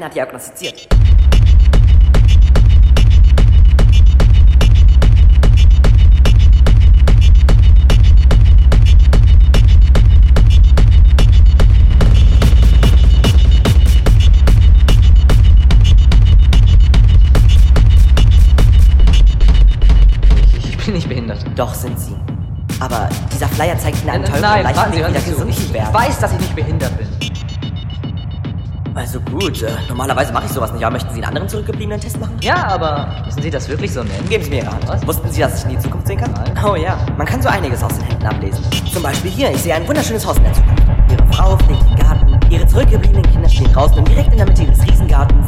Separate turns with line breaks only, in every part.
Katharina diagnostiziert.
nicht behindert.
Doch sind sie. Aber dieser Flyer zeigt ihnen einen äh, Teufel,
nein,
nein,
nein, Sie,
wieder gesund werden.
Ich weiß, dass ich nicht behindert
also gut, äh, normalerweise mache ich sowas nicht. Aber möchten Sie einen anderen zurückgebliebenen Test machen?
Ja, aber müssen Sie das wirklich so nennen?
Geben Sie mir Ihre Hand.
Was?
Wussten Sie, dass ich in die Zukunft sehen kann?
Nein.
Oh ja, man kann so einiges aus den Händen ablesen. Zum Beispiel hier, ich sehe ein wunderschönes Haus in der Zukunft. Ihre Frau pflegt den Garten, ihre zurückgebliebenen Kinder stehen draußen und direkt in der Mitte ihres Riesengartens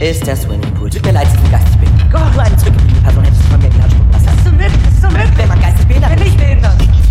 ist der Swimmingpool. Tut mir leid, Sie sind geistig behindert. Gott, nur eine zurückgebliebene Person hätte sich von mir in die Hand spucken lassen.
Das ist unmöglich, das ist unmöglich.
Wenn man geistig behindert
Ich bin nicht behindert.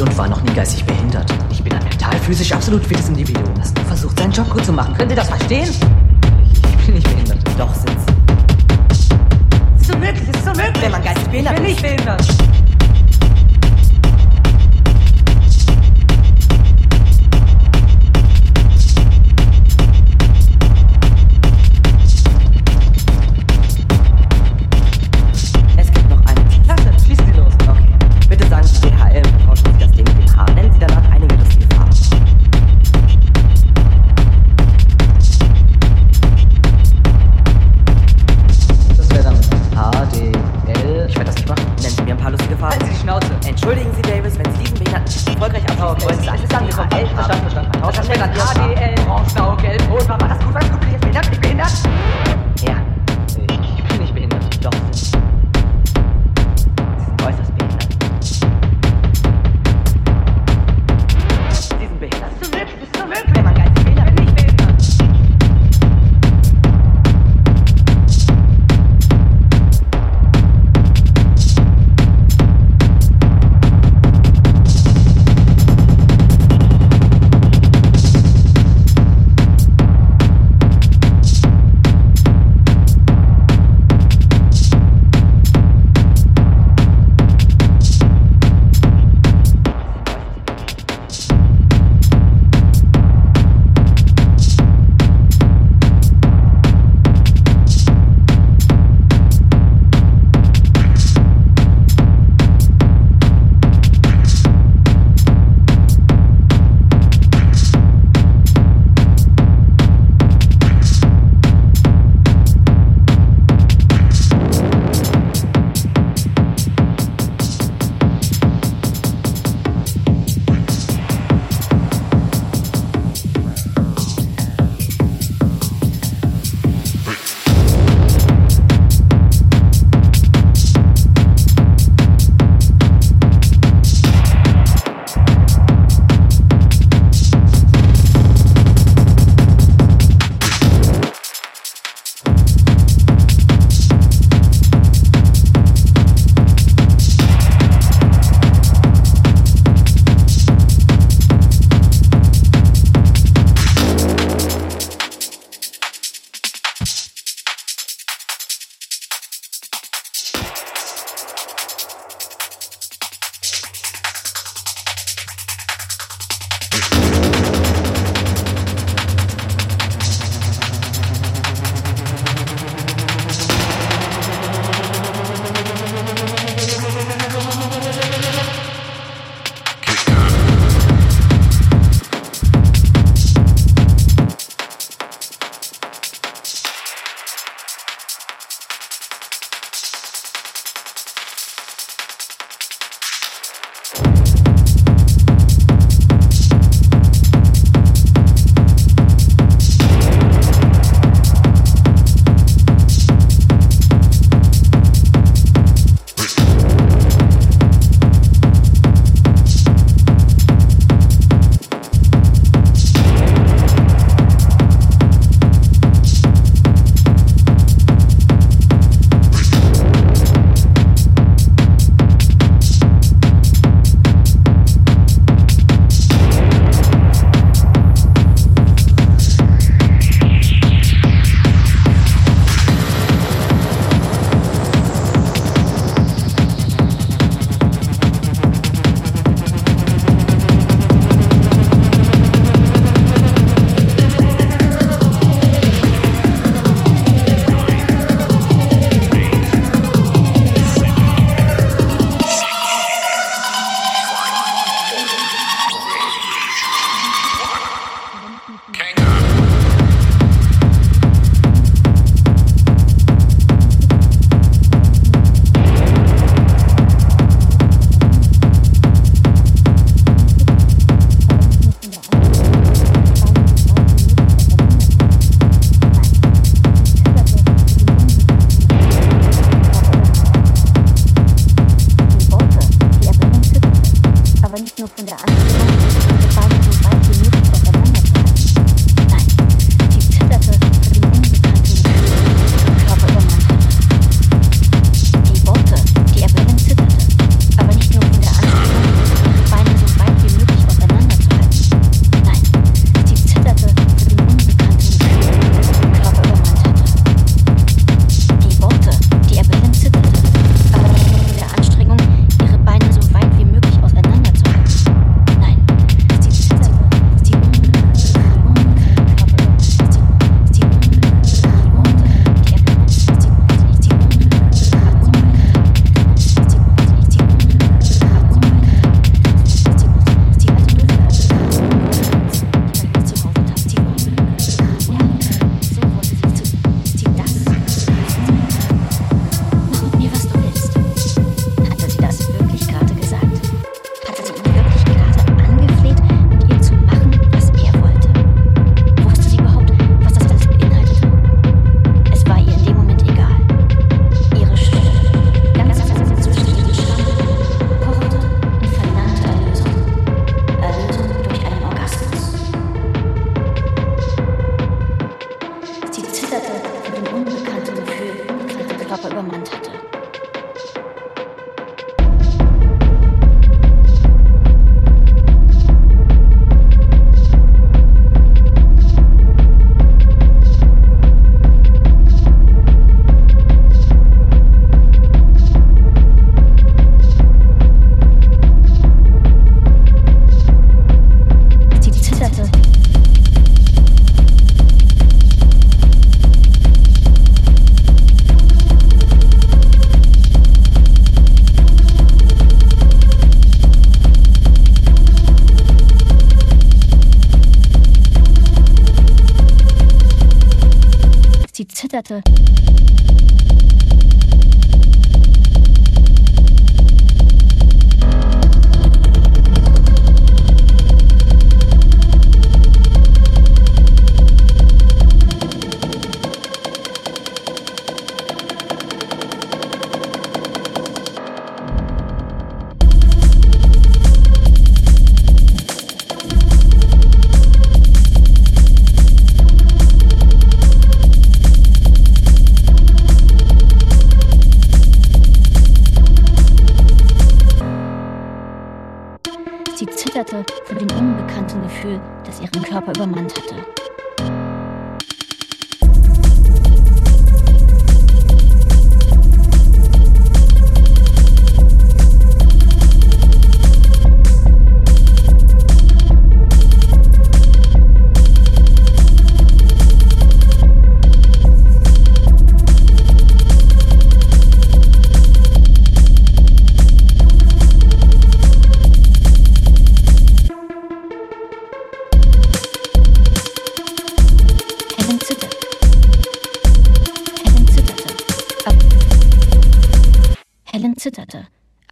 Nicht und war noch nie geistig behindert. Physisch absolut fittes Individuum, das nur versucht, seinen Job gut zu machen. Können Sie das verstehen? Ich bin nicht behindert.
Doch sind Sie.
Es ist unmöglich, es ist unmöglich.
Wenn man geistig behindert
Ich bin
ist.
nicht behindert.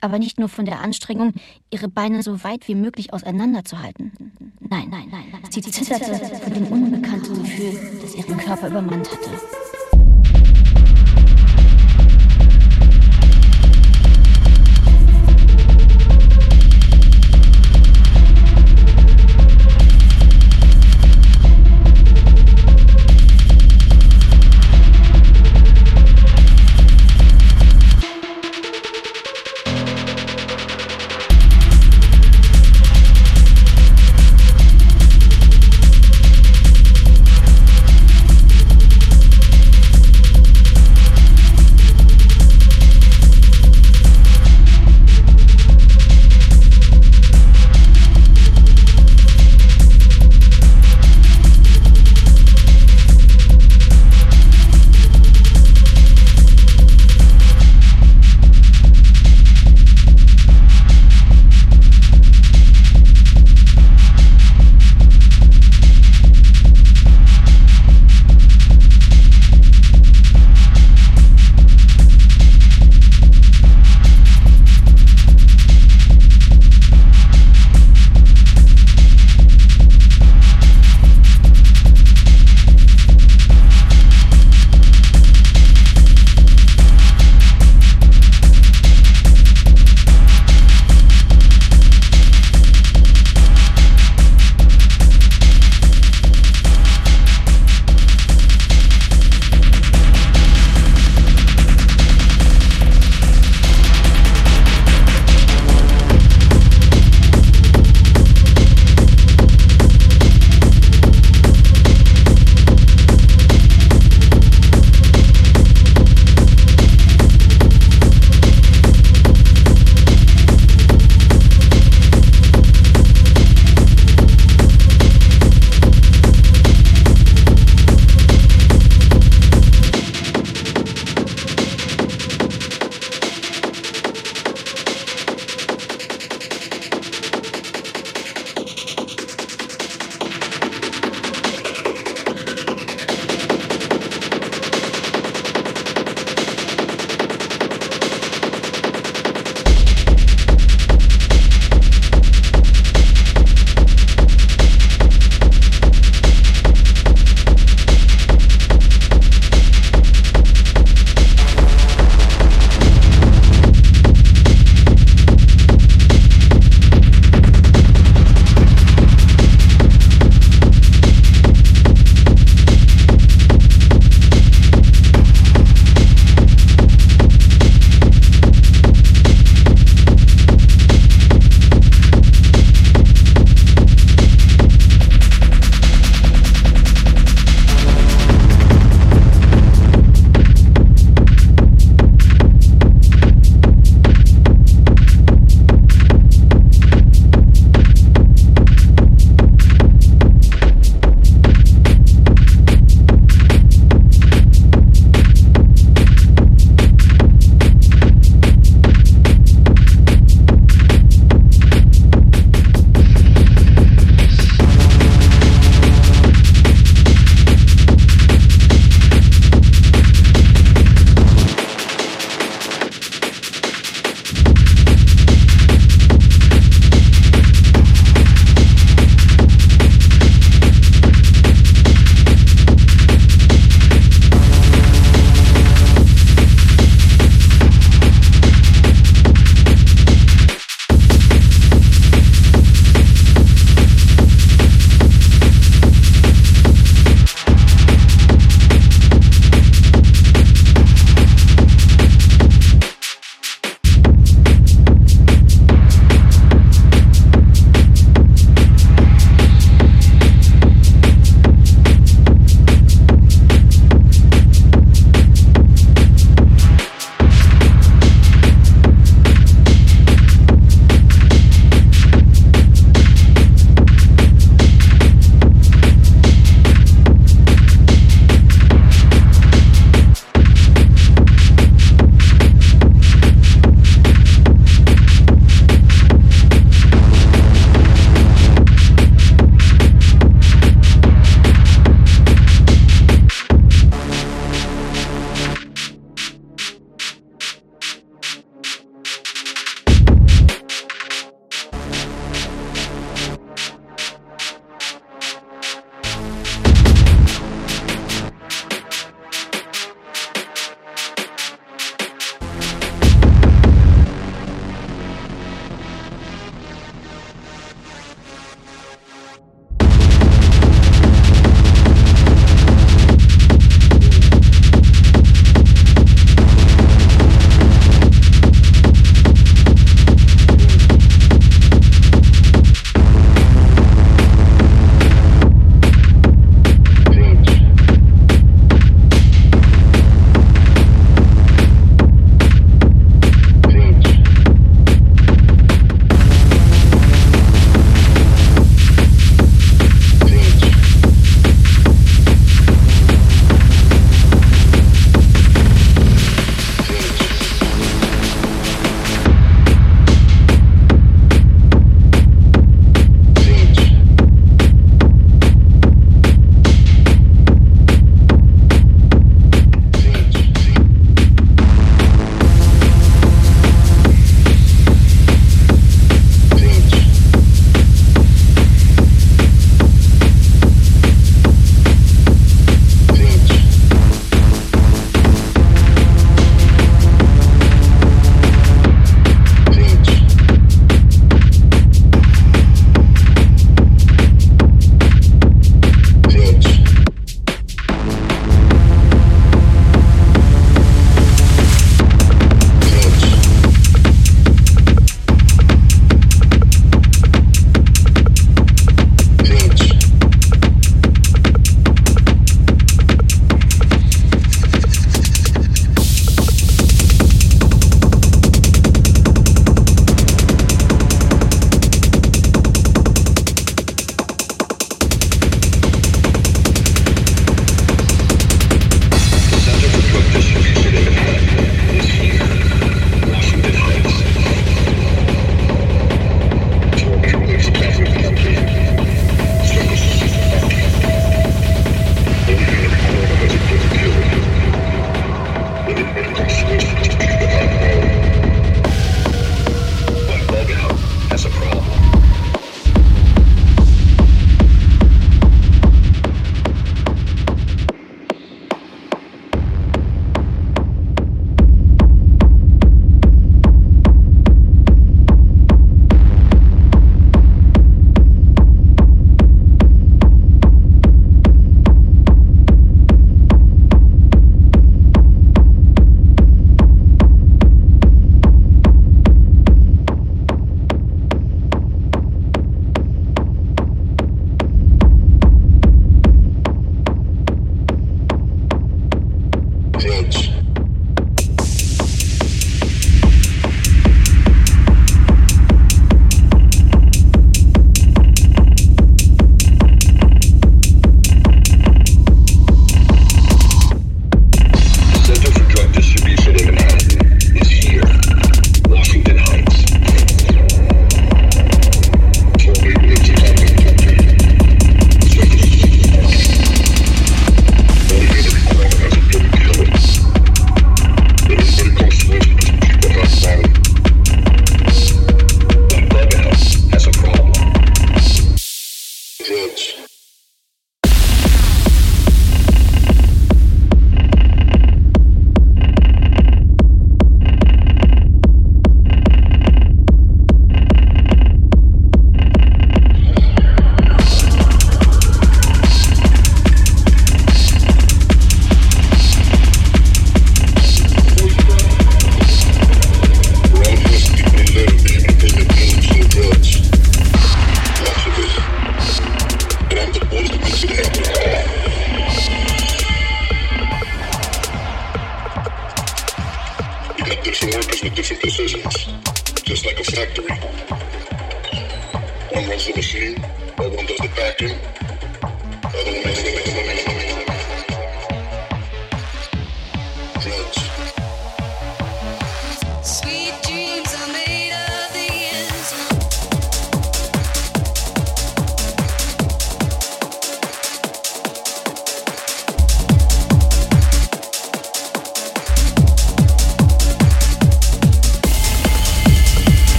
Aber nicht nur von der Anstrengung, ihre Beine so weit wie möglich auseinanderzuhalten. Nein, nein, nein, nein. Sie zitterte von dem unbekannten Gefühl, das ihren Körper übermannt hatte.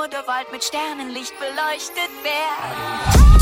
Nur der Wald mit Sternenlicht beleuchtet wär.